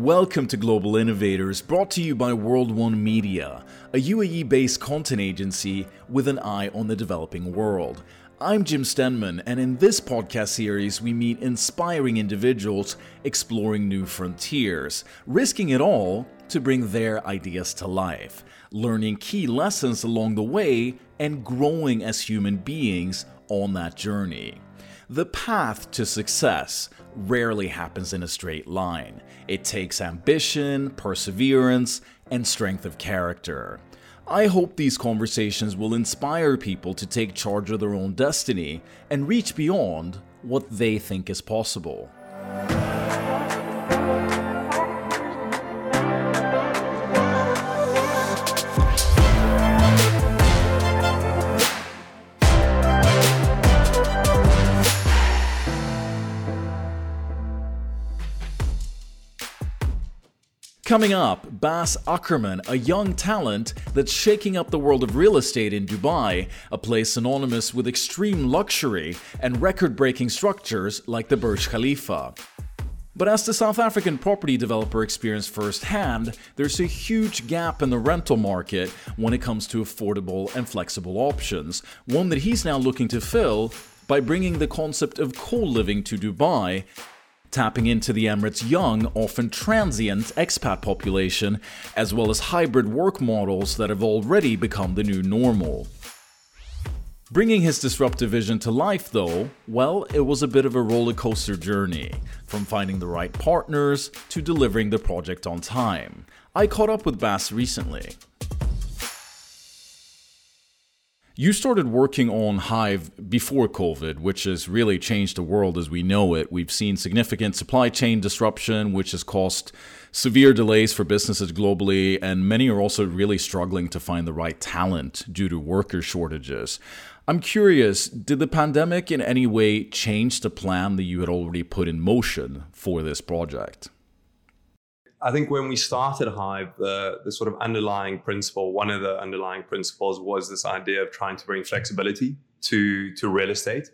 Welcome to Global Innovators, brought to you by World One Media, a UAE based content agency with an eye on the developing world. I'm Jim Stenman, and in this podcast series, we meet inspiring individuals exploring new frontiers, risking it all to bring their ideas to life, learning key lessons along the way, and growing as human beings on that journey. The path to success rarely happens in a straight line. It takes ambition, perseverance, and strength of character. I hope these conversations will inspire people to take charge of their own destiny and reach beyond what they think is possible. Coming up, Bas Ackermann, a young talent that's shaking up the world of real estate in Dubai, a place synonymous with extreme luxury and record breaking structures like the Burj Khalifa. But as the South African property developer experienced firsthand, there's a huge gap in the rental market when it comes to affordable and flexible options, one that he's now looking to fill by bringing the concept of co living to Dubai tapping into the Emirates' young, often transient expat population, as well as hybrid work models that have already become the new normal. Bringing his disruptive vision to life, though, well, it was a bit of a roller coaster journey, from finding the right partners to delivering the project on time. I caught up with Bass recently. You started working on Hive before COVID, which has really changed the world as we know it. We've seen significant supply chain disruption, which has caused severe delays for businesses globally, and many are also really struggling to find the right talent due to worker shortages. I'm curious, did the pandemic in any way change the plan that you had already put in motion for this project? I think when we started Hive, the, the sort of underlying principle, one of the underlying principles was this idea of trying to bring flexibility to, to real estate.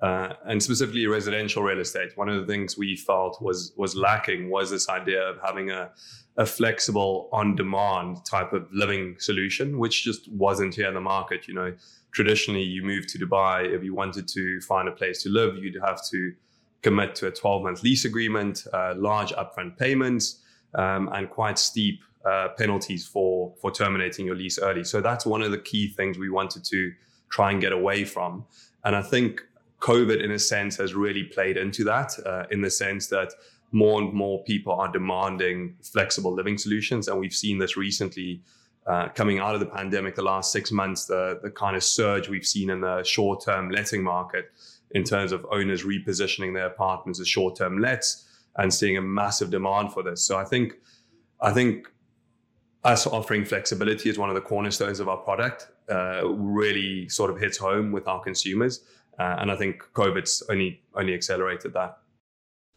Uh, and specifically residential real estate. One of the things we felt was was lacking was this idea of having a, a flexible, on-demand type of living solution, which just wasn't here in the market. You know, traditionally, you move to Dubai if you wanted to find a place to live, you'd have to commit to a 12-month lease agreement, uh, large upfront payments um, and quite steep uh, penalties for for terminating your lease early. So that's one of the key things we wanted to try and get away from. And I think COVID, in a sense, has really played into that, uh, in the sense that more and more people are demanding flexible living solutions, and we've seen this recently. Uh, coming out of the pandemic, the last six months, the, the kind of surge we've seen in the short term letting market in terms of owners repositioning their apartments as short term lets and seeing a massive demand for this. So I think, I think us offering flexibility is one of the cornerstones of our product. Uh, really sort of hits home with our consumers, uh, and I think COVID's only only accelerated that.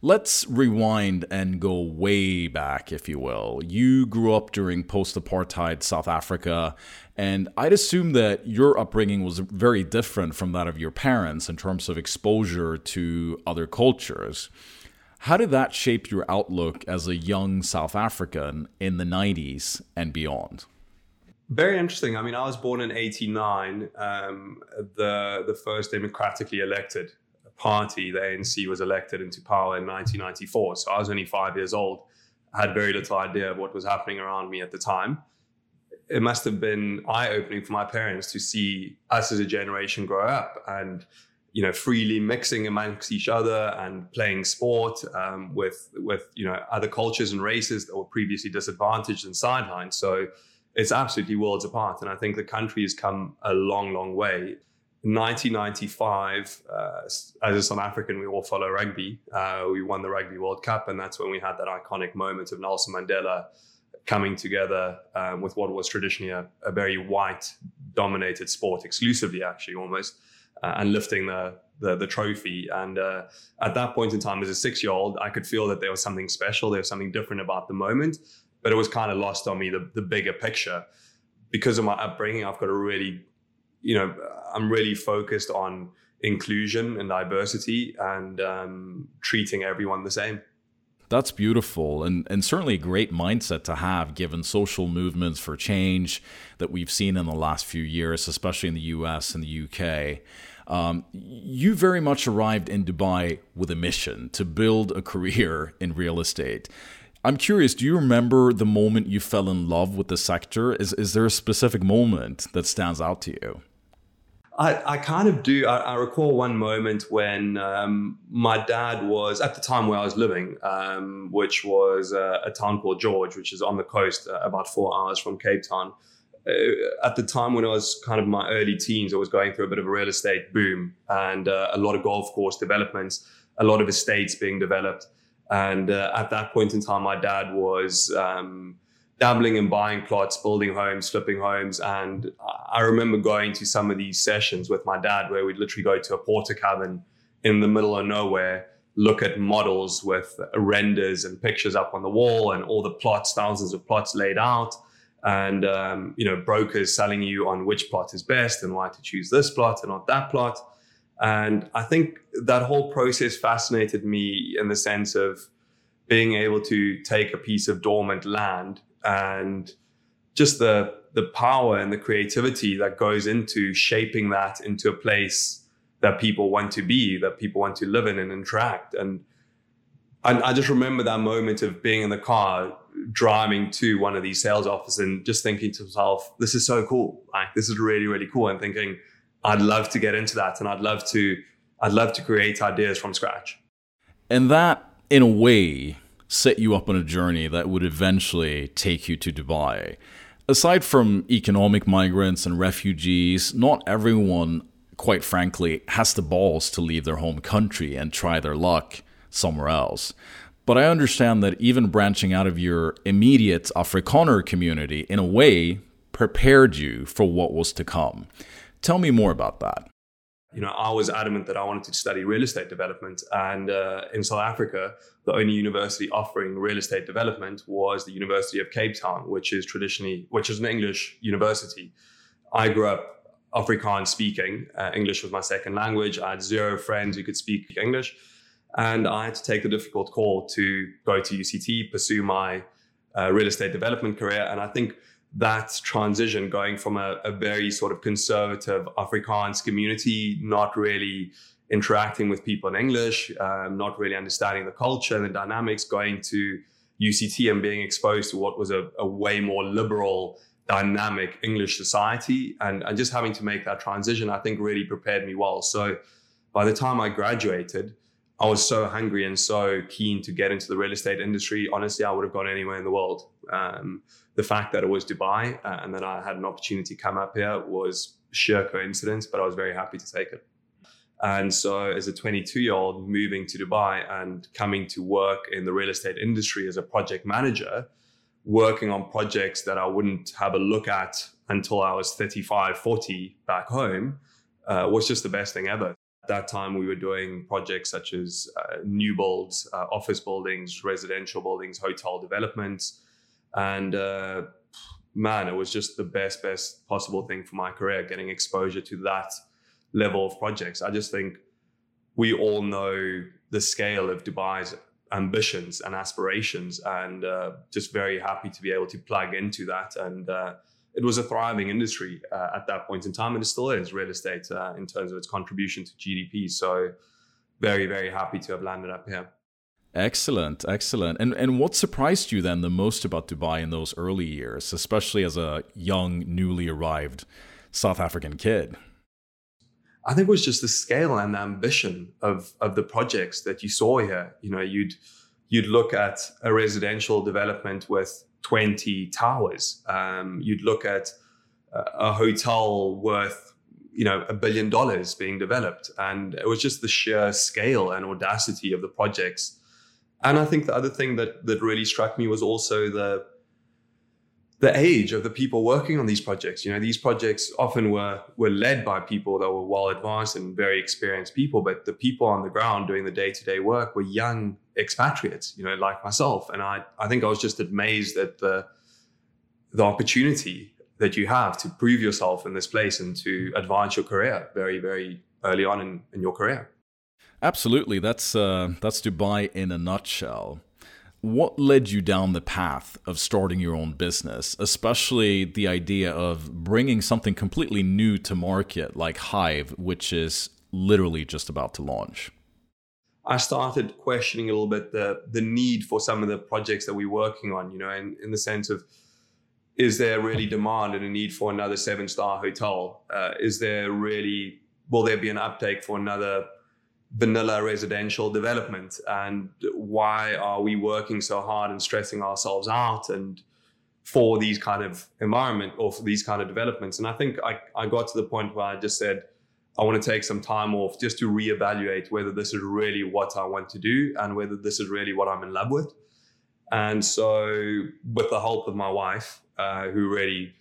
Let's rewind and go way back, if you will. You grew up during post apartheid South Africa, and I'd assume that your upbringing was very different from that of your parents in terms of exposure to other cultures. How did that shape your outlook as a young South African in the 90s and beyond? Very interesting. I mean, I was born in 89. Um, the, the first democratically elected party, the ANC, was elected into power in 1994. So I was only five years old. I had very little idea of what was happening around me at the time. It must have been eye opening for my parents to see us as a generation grow up and you know freely mixing amongst each other and playing sport um, with with you know other cultures and races that were previously disadvantaged and sidelined. So it's absolutely worlds apart, and I think the country has come a long, long way. 1995, uh, as a South African, we all follow rugby. Uh, we won the Rugby World Cup, and that's when we had that iconic moment of Nelson Mandela coming together um, with what was traditionally a, a very white dominated sport, exclusively actually almost uh, and lifting the, the, the trophy. And uh, at that point in time, as a six year old, I could feel that there was something special, there was something different about the moment, but it was kind of lost on me the, the bigger picture. Because of my upbringing, I've got a really, you know, I'm really focused on inclusion and diversity and um, treating everyone the same. That's beautiful and, and certainly a great mindset to have given social movements for change that we've seen in the last few years, especially in the US and the UK. Um, you very much arrived in Dubai with a mission to build a career in real estate. I'm curious, do you remember the moment you fell in love with the sector? Is, is there a specific moment that stands out to you? I, I kind of do. I, I recall one moment when um, my dad was at the time where I was living, um, which was a, a, town called George, which is on the coast, uh, about four hours from Cape Town. Uh, at the time when I was kind of my early teens, I was going through a bit of a real estate boom and uh, a lot of golf course developments, a lot of estates being developed. And uh, at that point in time, my dad was um, dabbling in buying plots, building homes, flipping homes. And I remember going to some of these sessions with my dad where we'd literally go to a Portakabin in the middle of nowhere, look at models with renders and pictures up on the wall and all the plots, thousands of plots laid out. And, um, you know, brokers selling you on which plot is best and why to choose this plot and not that plot. And I think that whole process fascinated me in the sense of being able to take a piece of dormant land and just the the power and the creativity that goes into shaping that into a place that people want to be, that people want to live in and interact. And I, I just remember that moment of being in the car, driving to one of these sales offices and just thinking to myself, this is so cool. Like this is really, really cool. And thinking, I'd love to get into that and I'd love to I'd love to create ideas from scratch. And that in a way set you up on a journey that would eventually take you to Dubai. Aside from economic migrants and refugees, not everyone, quite frankly, has the balls to leave their home country and try their luck somewhere else. But I understand that even branching out of your immediate Afrikaner community, in a way, prepared you for what was to come. Tell me more about that. You know, I was adamant that I wanted to study real estate development. And uh, in South Africa, the only university offering real estate development was the University of Cape Town, which is traditionally, which is an English university. I grew up Afrikaans speaking. Uh, English was my second language. I had zero friends who could speak English. And I had to take the difficult call to go to UCT, pursue my uh, real estate development career. And I think that transition going from a, a, very sort of conservative Afrikaans community, not really interacting with people in English, um, not really understanding the culture and the dynamics, going to UCT and being exposed to what was a, a way more liberal, dynamic English society, and, and just having to make that transition, I think really prepared me well. So by the time I graduated, I was so hungry and so keen to get into the real estate industry. Honestly, I would have gone anywhere in the world. Um, the fact that it was Dubai uh, and that I had an opportunity to come up here was sheer coincidence, but I was very happy to take it. And so, as a 22 year old moving to Dubai and coming to work in the real estate industry as a project manager, working on projects that I wouldn't have a look at until I was 35, 40 back home, uh, was just the best thing ever. At that time, we were doing projects such as uh, new builds, uh, office buildings, residential buildings, hotel developments. And uh, man, it was just the best, best possible thing for my career, getting exposure to that level of projects. I just think we all know the scale of Dubai's ambitions and aspirations, and uh, just very happy to be able to plug into that. And uh, it was a thriving industry uh, at that point in time, and it still is real estate uh, in terms of its contribution to GDP. So, very, very happy to have landed up here. Excellent, excellent. And and what surprised you then the most about Dubai in those early years, especially as a young, newly arrived South African kid? I think it was just the scale and the ambition of of the projects that you saw here. You know, you'd you'd look at a residential development with 20 towers. Um, you'd look at a hotel worth, you know, a billion dollars being developed. And it was just the sheer scale and audacity of the projects. And I think the other thing that, that really struck me was also the, the age of the people working on these projects. You know, these projects often were were led by people that were well advanced and very experienced people, but the people on the ground doing the day to day work were young expatriates. You know, like myself, and I I think I was just amazed at the the opportunity that you have to prove yourself in this place and to advance your career very very early on in, in your career. Absolutely, that's uh, that's Dubai in a nutshell. What led you down the path of starting your own business, especially the idea of bringing something completely new to market like Hive, which is literally just about to launch? I started questioning a little bit the the need for some of the projects that we're working on, you know, in, in the sense of is there really demand and a need for another seven star hotel? Uh, is there really will there be an uptake for another vanilla residential development? And why are we working so hard and stressing ourselves out and for these kind of environment or for these kind of developments? And I think I, I got to the point where I just said, I want to take some time off just to reevaluate whether this is really what I want to do and whether this is really what I'm in love with. And so, with the help of my wife, uh, who really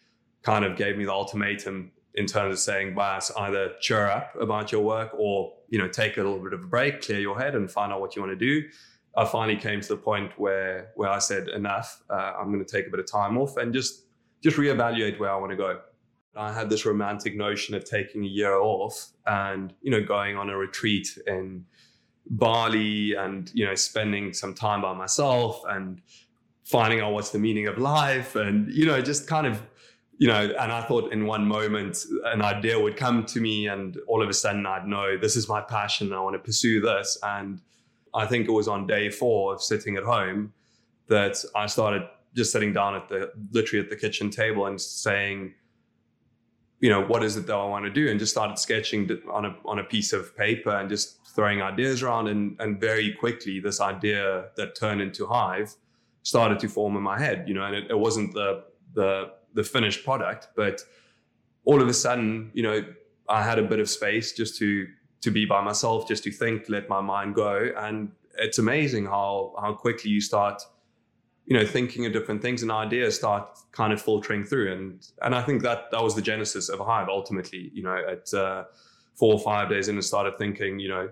kind of gave me the ultimatum in terms of saying, Bas, either cheer up about your work or, you know, take a little bit of a break, clear your head and find out what you want to do. I finally came to the point where where I said, enough, uh, I'm going to take a bit of time off and just just reevaluate where I want to go. I had this romantic notion of taking a year off and, you know, going on a retreat in Bali and, you know, spending some time by myself and finding out what's the meaning of life and, you know, just kind of, you know, and I thought in one moment an idea would come to me and all of a sudden I'd know this is my passion. I want to pursue this. And I think it was on day four of sitting at home that I started just sitting down at the literally at the kitchen table and saying, you know, what is it that I want to do? And just started sketching on a, on a piece of paper and just throwing ideas around. And, and very quickly, this idea that turned into Hive started to form in my head, you know, and it, it wasn't the, the, the finished product, but all of a sudden, you know, I had a bit of space just to, to be by myself, just to think, let my mind go. And it's amazing how, how quickly you start you know, thinking of different things and ideas start kind of filtering through. And and I think that that was the genesis of Hive ultimately, you know, at uh, four or five days in and started thinking, you know,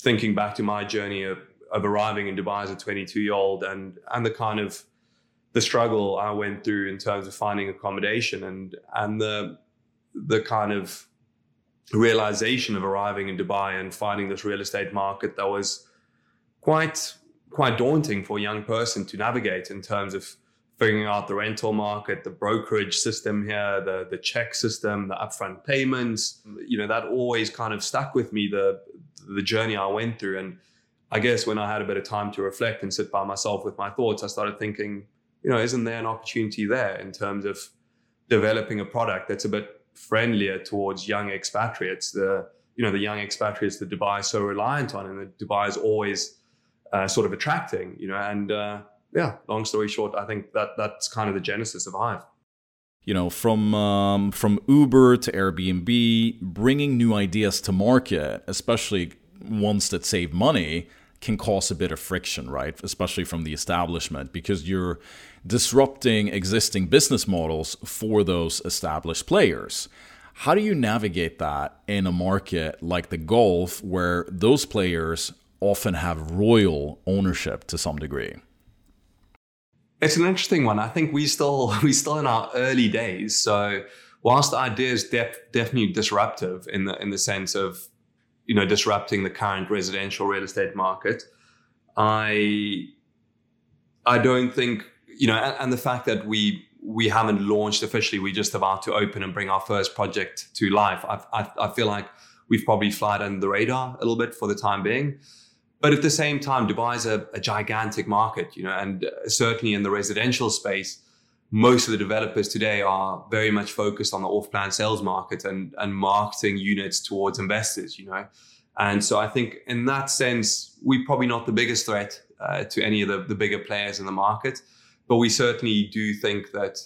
thinking back to my journey of, of arriving in Dubai as a 22 year old and and the kind of the struggle I went through in terms of finding accommodation and and the the kind of realization of arriving in Dubai and finding this real estate market that was quite quite daunting for a young person to navigate in terms of figuring out the rental market, the brokerage system here, the the check system, the upfront payments. You know, that always kind of stuck with me the the journey I went through. And I guess when I had a bit of time to reflect and sit by myself with my thoughts, I started thinking, you know, isn't there an opportunity there in terms of developing a product that's a bit friendlier towards young expatriates, the you know, the young expatriates that Dubai is so reliant on and that Dubai is always uh, sort of attracting, you know. And uh, yeah, long story short, I think that that's kind of the genesis of Hive. You know, from um, from Uber to Airbnb, bringing new ideas to market, especially ones that save money, can cause a bit of friction, right? Especially from the establishment, because you're disrupting existing business models for those established players. How do you navigate that in a market like the Gulf, where those players often have royal ownership to some degree? It's an interesting one. I think we still we still in our early days. So whilst the idea is def, definitely disruptive in the in the sense of you know disrupting the current residential real estate market, I I don't think you know, and, and the fact that we we haven't launched officially, we're just about to open and bring our first project to life. I, I, I feel like we've probably flied under the radar a little bit for the time being. But at the same time, Dubai is a, a gigantic market, you know, and uh, certainly in the residential space, most of the developers today are very much focused on the off-plan sales market and, and marketing units towards investors, you know. And so I think in that sense, we're probably not the biggest threat uh, to any of the, the bigger players in the market. But we certainly do think that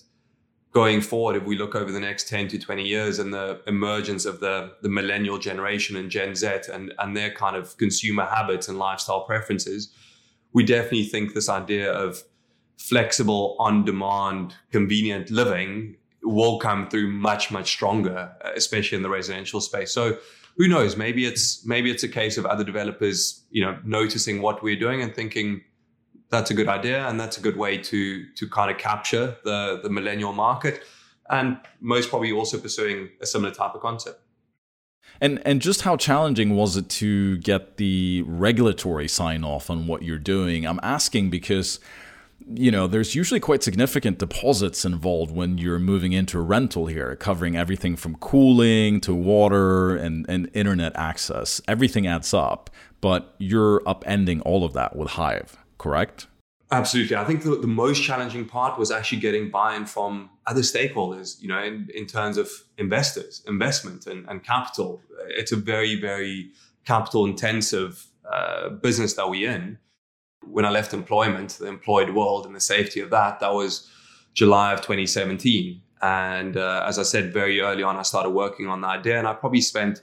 going forward, if we look over the next 10 to 20 years and the emergence of the, the millennial generation and Gen Z and, and their kind of consumer habits and lifestyle preferences, we definitely think this idea of flexible, on demand, convenient living will come through much, much stronger, uh, especially in the residential space. So who knows? Maybe it's maybe it's a case of other developers, you know, noticing what we're doing and thinking, that's a good idea and that's a good way to to kind of capture the the millennial market and most probably also pursuing a similar type of concept And and just how challenging was it to get the regulatory sign off on what you're doing? I'm asking because you know, there's usually quite significant deposits involved when you're moving into a rental here, covering everything from cooling to water and, and internet access. Everything adds up, but you're upending all of that with Hive, correct? Absolutely. I think the, the most challenging part was actually getting buy-in from other stakeholders, you know, in, in terms of investors, investment and, and capital. It's a very, very capital intensive uh, business that we're in. When I left employment, the employed world and the safety of that, that was July of 2017. And uh, as I said very early on, I started working on the idea and I probably spent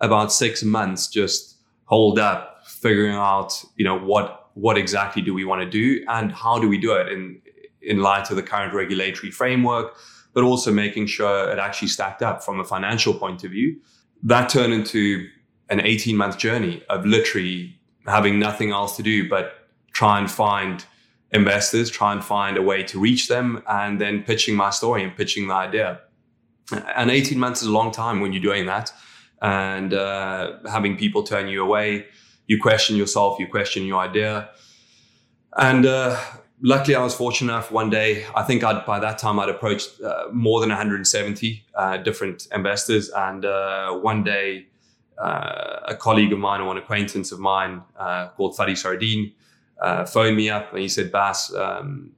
about six months just holed up figuring out, you know, what what exactly do we want to do and how do we do it in in light of the current regulatory framework, but also making sure it actually stacked up from a financial point of view. That turned into an 18 month journey of literally having nothing else to do but try and find investors, try and find a way to reach them, and then pitching my story and pitching the idea. And 18 months is a long time when you're doing that and uh, having people turn you away you question yourself, you question your idea. And uh, luckily, I was fortunate enough one day, I think I'd, by that time I'd approached uh, more than 170 uh, different investors. And uh, one day, uh, a colleague of mine or an acquaintance of mine called Fadi Sardine phoned me up and he said, Bas, um,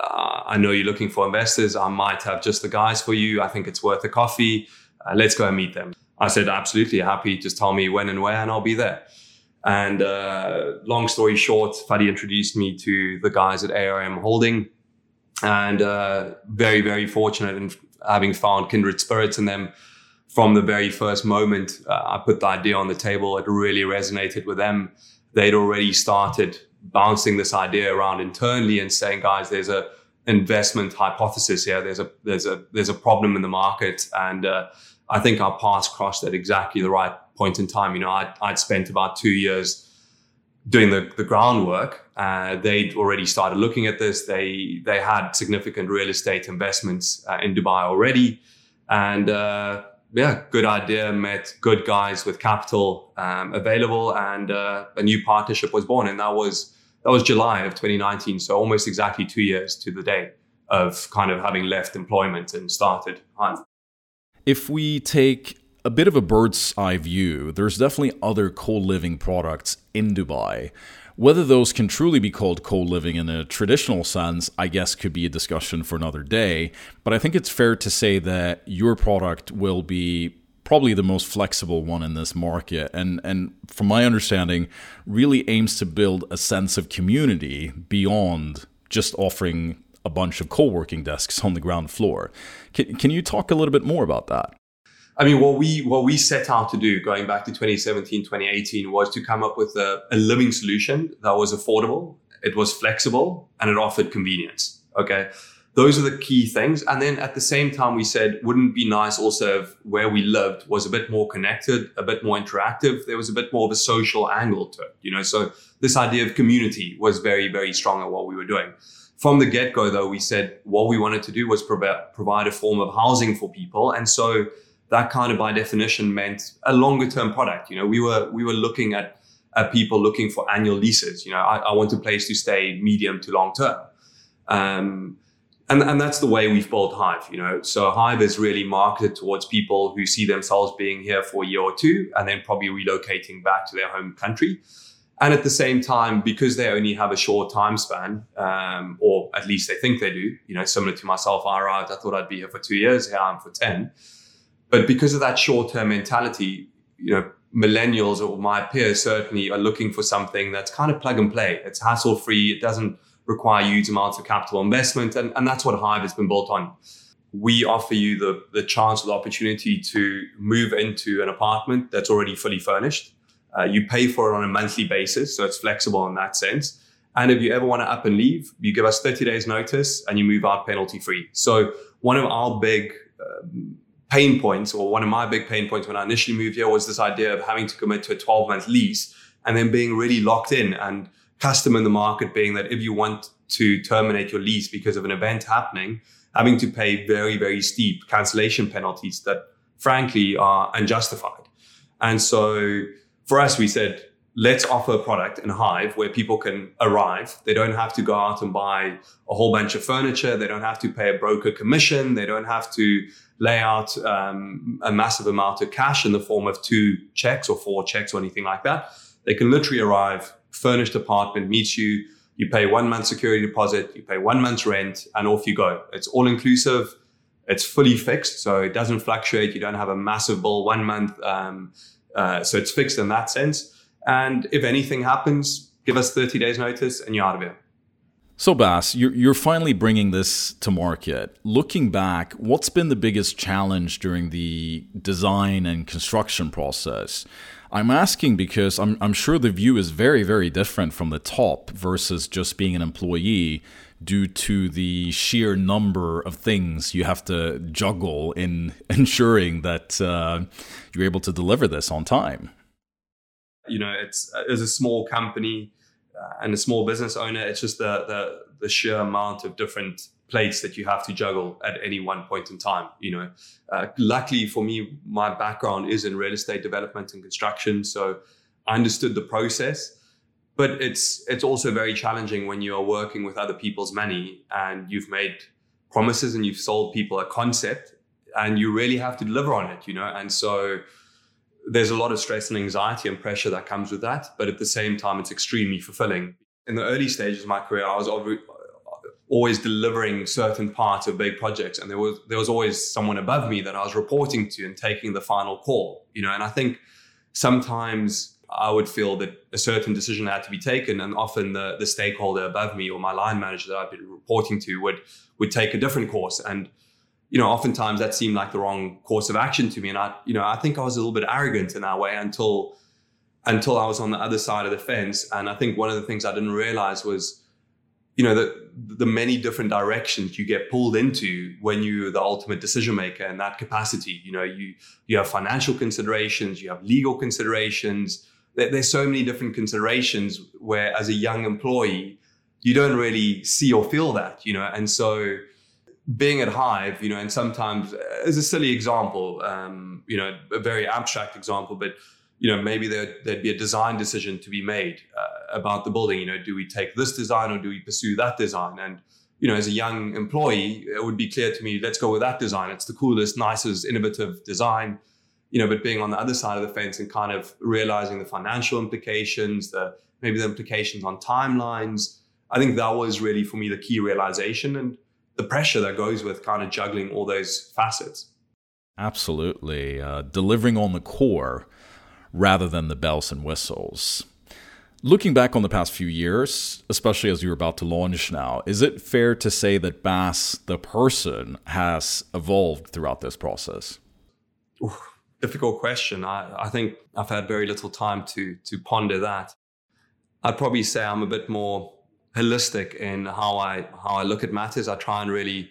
I know you're looking for investors. I might have just the guys for you. I think it's worth a coffee. let's go and meet them. I said, absolutely happy. Just tell me when and where, and I'll be there. And uh, long story short, Fadi introduced me to the guys at ARM Holding, and uh, very, very fortunate in having found kindred spirits in them from the very first moment. Uh, I put the idea on the table; it really resonated with them. They'd already started bouncing this idea around internally and saying, "Guys, there's a investment hypothesis here. There's a there's a there's a problem in the market, and uh, I think our paths crossed at exactly the right point in time. You know, I'd, I'd spent about two years doing the, the groundwork. Uh, they'd already started looking at this. They they had significant real estate investments uh, in Dubai already, and uh, yeah, good idea. Met good guys with capital um, available, and uh, a new partnership was born. And that was that was July of 2019. So almost exactly two years to the day of kind of having left employment and started Hive. If we take a bit of a bird's eye view, there's definitely other co living products in Dubai. Whether those can truly be called co living in a traditional sense, I guess, could be a discussion for another day. But I think it's fair to say that your product will be probably the most flexible one in this market and and from my understanding really aims to build a sense of community beyond just offering a bunch of co-working desks on the ground floor. Can, can you talk a little bit more about that? I mean, what we what we set out to do going back to 2017, 2018 was to come up with a, a living solution that was affordable, it was flexible, and it offered convenience. Okay. Those are the key things. And then at the same time, we said, wouldn't it be nice also if where we lived was a bit more connected, a bit more interactive. There was a bit more of a social angle to it, you know. So this idea of community was very, very strong at what we were doing. From the get go, though, we said what we wanted to do was provide, provide a form of housing for people. And so that kind of by definition meant a longer term product. You know, we were, we were looking at, at people looking for annual leases. You know, I, I want a place to stay medium to long term. Um, and, and that's the way we've built Hive, you know. So Hive is really marketed towards people who see themselves being here for a year or two and then probably relocating back to their home country. And at the same time, because they only have a short time span, um, or at least they think they do, you know, similar to myself, I arrived, I thought I'd be here for two years, here I'm for 10. But because of that short term mentality, you know, millennials or my peers certainly are looking for something that's kind of plug and play. It's hassle free. It doesn't require huge amounts of capital investment. And, and that's what Hive has been built on. We offer you the, the chance or the opportunity to move into an apartment that's already fully furnished uh, you pay for it on a monthly basis, so it's flexible in that sense. And if you ever want to up and leave, you give us 30 days notice and you move out penalty free. So one of our big um, pain points, or one of my big pain points when I initially moved here was this idea of having to commit to a 12 month lease and then being really locked in and custom in the market being that if you want to terminate your lease because of an event happening, having to pay very, very steep cancellation penalties that frankly are unjustified. And so for us, we said, let's offer a product in Hive where people can arrive. They don't have to go out and buy a whole bunch of furniture. They don't have to pay a broker commission. They don't have to lay out um, a massive amount of cash in the form of two checks or four checks or anything like that. They can literally arrive, furnished apartment, meet you. You pay one month security deposit, you pay one month's rent, and off you go. It's all inclusive. It's fully fixed, so it doesn't fluctuate. You don't have a massive bill one month. Um, uh, so it's fixed in that sense. And if anything happens, give us 30 days notice and you're out of here. So, Bas, you're, you're finally bringing this to market. Looking back, what's been the biggest challenge during the design and construction process? I'm asking because I'm, I'm sure the view is very, very different from the top versus just being an employee due to the sheer number of things you have to juggle in ensuring that uh, you're able to deliver this on time. You know, it's as a small company, uh, and a small business owner, it's just the, the, the sheer amount of different plates that you have to juggle at any one point in time. You know, uh, luckily for me, my background is in real estate development and construction, so I understood the process. But it's it's also very challenging when you are working with other people's money and you've made promises and you've sold people a concept and you really have to deliver on it. You know, and so there's a lot of stress and anxiety and pressure that comes with that. But at the same time, it's extremely fulfilling. In the early stages of my career, I was always delivering certain parts of big projects, and there was there was always someone above me that I was reporting to and taking the final call. You know, and I think sometimes I would feel that a certain decision had to be taken, and often the the stakeholder above me or my line manager that I've been reporting to would would take a different course and you know, oftentimes that seemed like the wrong course of action to me. And I, you know, I think I was a little bit arrogant in that way until until I was on the other side of the fence. And I think one of the things I didn't realize was, you know, the the many different directions you get pulled into when you're the ultimate decision maker in that capacity. You know, you you have financial considerations, you have legal considerations. There, there's so many different considerations where, as a young employee, you don't really see or feel that. You know, and so being at Hive, you know, and sometimes as a silly example, um, you know, a very abstract example, but you know, maybe there, would be a design decision to be made uh, about the building. You know, do we take this design or do we pursue that design? And you know, as a young employee, it would be clear to me, let's go with that design. It's the coolest, nicest, innovative design. You know, but being on the other side of the fence and kind of realizing the financial implications, the maybe the implications on timelines, I think that was really for me the key realization. And the pressure that goes with kind of juggling all those facets. Absolutely. Uh, delivering on the core rather than the bells and whistles. Looking back on the past few years, especially as you're about to launch now, is it fair to say that Bass, the person, has evolved throughout this process? Ooh, difficult question. I, I think I've had very little time to to ponder that. I'd probably say I'm a bit more holistic in how I how I look at matters. I try and really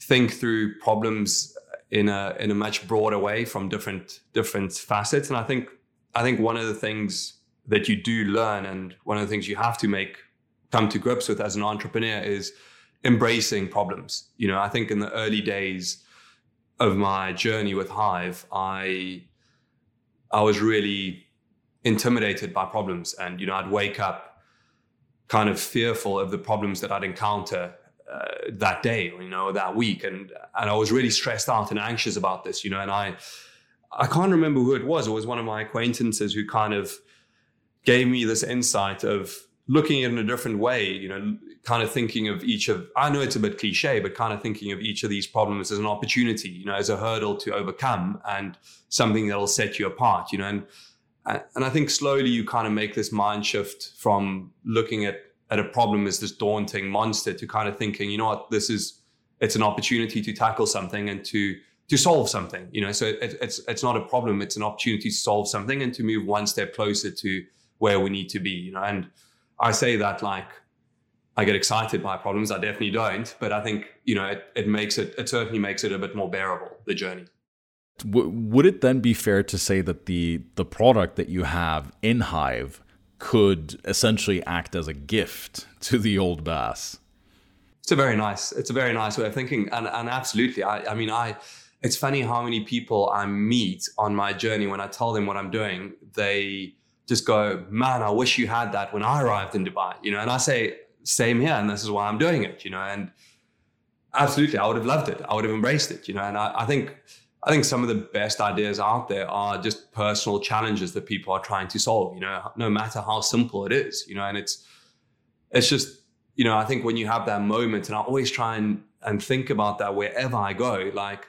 think through problems in a in a much broader way from different different facets. And I think I think one of the things that you do learn and one of the things you have to make come to grips with as an entrepreneur is embracing problems. You know, I think in the early days of my journey with Hive, I I was really intimidated by problems and you know I'd wake up kind of fearful of the problems that I'd encounter uh, that day, you know, that week, and and I was really stressed out and anxious about this, you know, and I I can't remember who it was. It was one of my acquaintances who kind of gave me this insight of looking at it in a different way, you know, kind of thinking of each of I know it's a bit cliche, but kind of thinking of each of these problems as an opportunity, you know, as a hurdle to overcome and something that'll set you apart, you know, and and I think slowly you kind of make this mind shift from looking at at a problem as this daunting monster to kind of thinking, you know what, this is it's an opportunity to tackle something and to to solve something. You know, so it, it's it's not a problem; it's an opportunity to solve something and to move one step closer to where we need to be. You know, and I say that like I get excited by problems. I definitely don't, but I think you know it, it makes it it certainly makes it a bit more bearable the journey. Would it then be fair to say that the the product that you have in Hive could essentially act as a gift to the old bass. It's a very nice it's a very nice way of thinking, and and absolutely, I I mean I it's funny how many people I meet on my journey when I tell them what I'm doing, they just go, man, I wish you had that when I arrived in Dubai, you know, and I say, same here. And this is why I'm doing it, you know, and absolutely, I would have loved it. I would have embraced it, you know, and I, I think, I think some of the best ideas out there are just personal challenges that people are trying to solve, you know, no matter how simple it is, you know, and it's, it's just, you know, I think when you have that moment, and I always try and, and think about that wherever I go, like,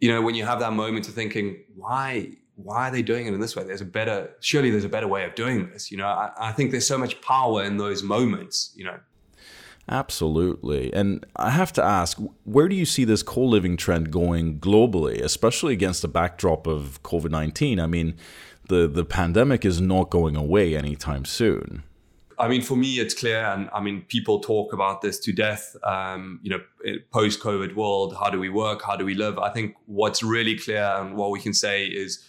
you know, when you have that moment of thinking, why, why are they doing it in this way? There's a better, surely there's a better way of doing this. You know, I, I think there's so much power in those moments, you know. Absolutely. And I have to ask, where do you see this co living trend going globally, especially against the backdrop of COVID 19? I mean, the, the pandemic is not going away anytime soon. I mean, for me, it's clear, and I mean, people talk about this to death. Um, you know, post-COVID world, how do we work? How do we live? I think what's really clear and what we can say is,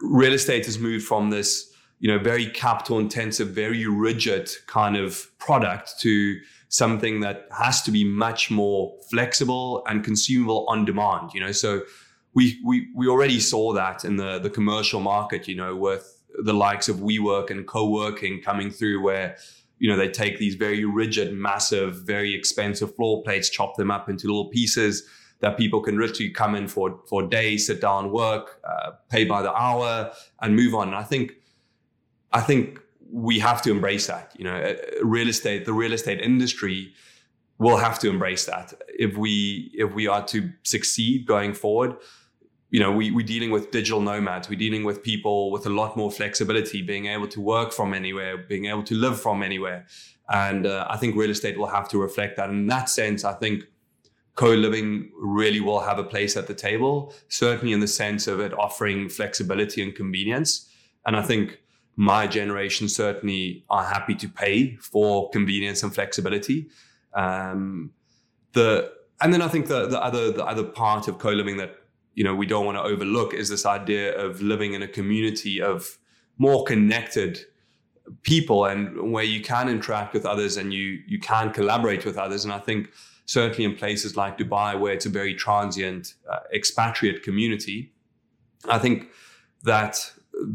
real estate has moved from this, you know, very capital-intensive, very rigid kind of product to something that has to be much more flexible and consumable on demand. You know, so we we we already saw that in the the commercial market. You know, with the likes of WeWork and co-working coming through where you know they take these very rigid massive very expensive floor plates chop them up into little pieces that people can literally come in for for days sit down work uh, pay by the hour and move on and i think i think we have to embrace that you know real estate the real estate industry will have to embrace that if we if we are to succeed going forward you know, we, we're dealing with digital nomads. We're dealing with people with a lot more flexibility, being able to work from anywhere, being able to live from anywhere. And uh, I think real estate will have to reflect that. In that sense, I think co-living really will have a place at the table, certainly in the sense of it offering flexibility and convenience. And I think my generation certainly are happy to pay for convenience and flexibility. Um, the and then I think the the other the other part of co-living that you know we don't want to overlook is this idea of living in a community of more connected people and where you can interact with others and you you can collaborate with others and i think certainly in places like dubai where it's a very transient uh, expatriate community i think that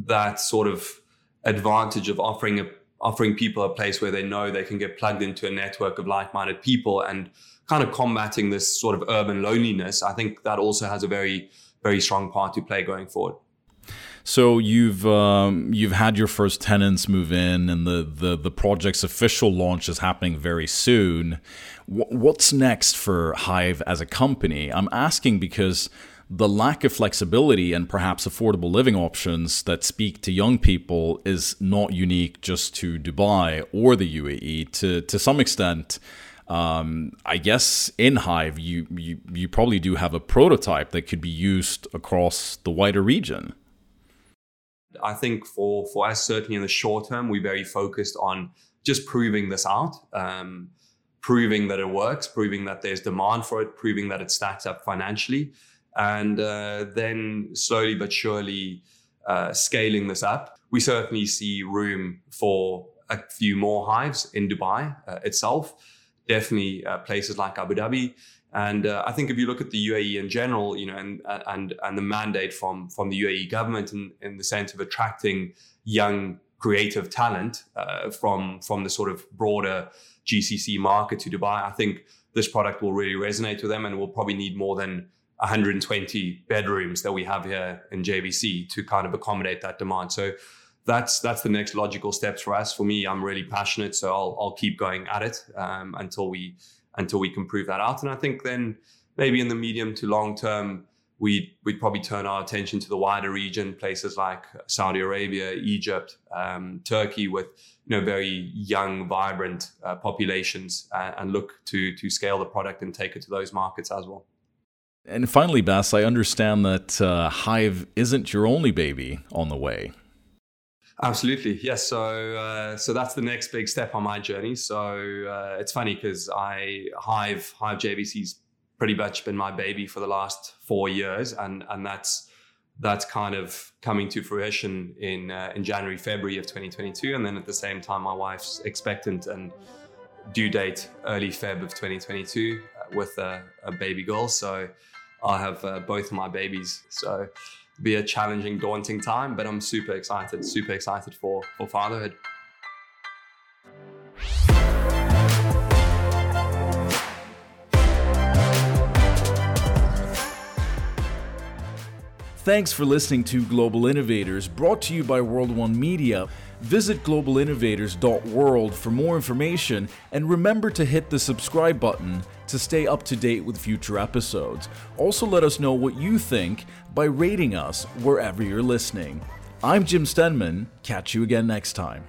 that sort of advantage of offering a offering people a place where they know they can get plugged into a network of like-minded people and kind of combating this sort of urban loneliness, I think that also has a very, very strong part to play going forward. So you've um, you've had your first tenants move in, and the, the, the project's official launch is happening very soon. W- what's next for Hive as a company? I'm asking because the lack of flexibility and perhaps affordable living options that speak to young people is not unique just to Dubai or the UAE. To to some extent, um, I guess in Hive, you, you you probably do have a prototype that could be used across the wider region. I think for for us, certainly in the short term, we're very focused on just proving this out, um, proving that it works, proving that there's demand for it, proving that it stacks up financially, and uh, then slowly but surely uh, scaling this up. We certainly see room for a few more hives in Dubai uh, itself definitely uh, places like Abu Dhabi. And uh, I think if you look at the UAE in general, you know, and and and the mandate from from the UAE government in, in the sense of attracting young creative talent uh, from from the sort of broader GCC market to Dubai, I think this product will really resonate with them, and we'll probably need more than 120 bedrooms that we have here in JVC to kind of accommodate that demand. So that's that's the next logical steps for us. For me, I'm really passionate, so I'll I'll keep going at it um, until we until we can prove that out. And I think then maybe in the medium to long term, we we'd probably turn our attention to the wider region, places like Saudi Arabia, Egypt, um, Turkey, with you know very young, vibrant uh, populations, uh, and look to to scale the product and take it to those markets as well. And finally, Bas, I understand that uh, Hive isn't your only baby on the way. Absolutely, yes. So, uh, so that's the next big step on my journey. So uh, it's funny because I Hive Hive JVC's pretty much been my baby for the last four years, and and that's that's kind of coming to fruition in uh, in January February of 2022, and then at the same time my wife's expectant and due date early Feb of 2022 uh, with a, a baby girl. So I'll have uh, both my babies. So be a challenging, daunting time, but I'm super excited, super excited for for fatherhood. Thanks for listening to Global Innovators, brought to you by World One Media. Visit globalinnovators.world for more information and remember to hit the subscribe button to stay up to date with future episodes. Also, let us know what you think by rating us wherever you're listening. I'm Jim Stenman. Catch you again next time.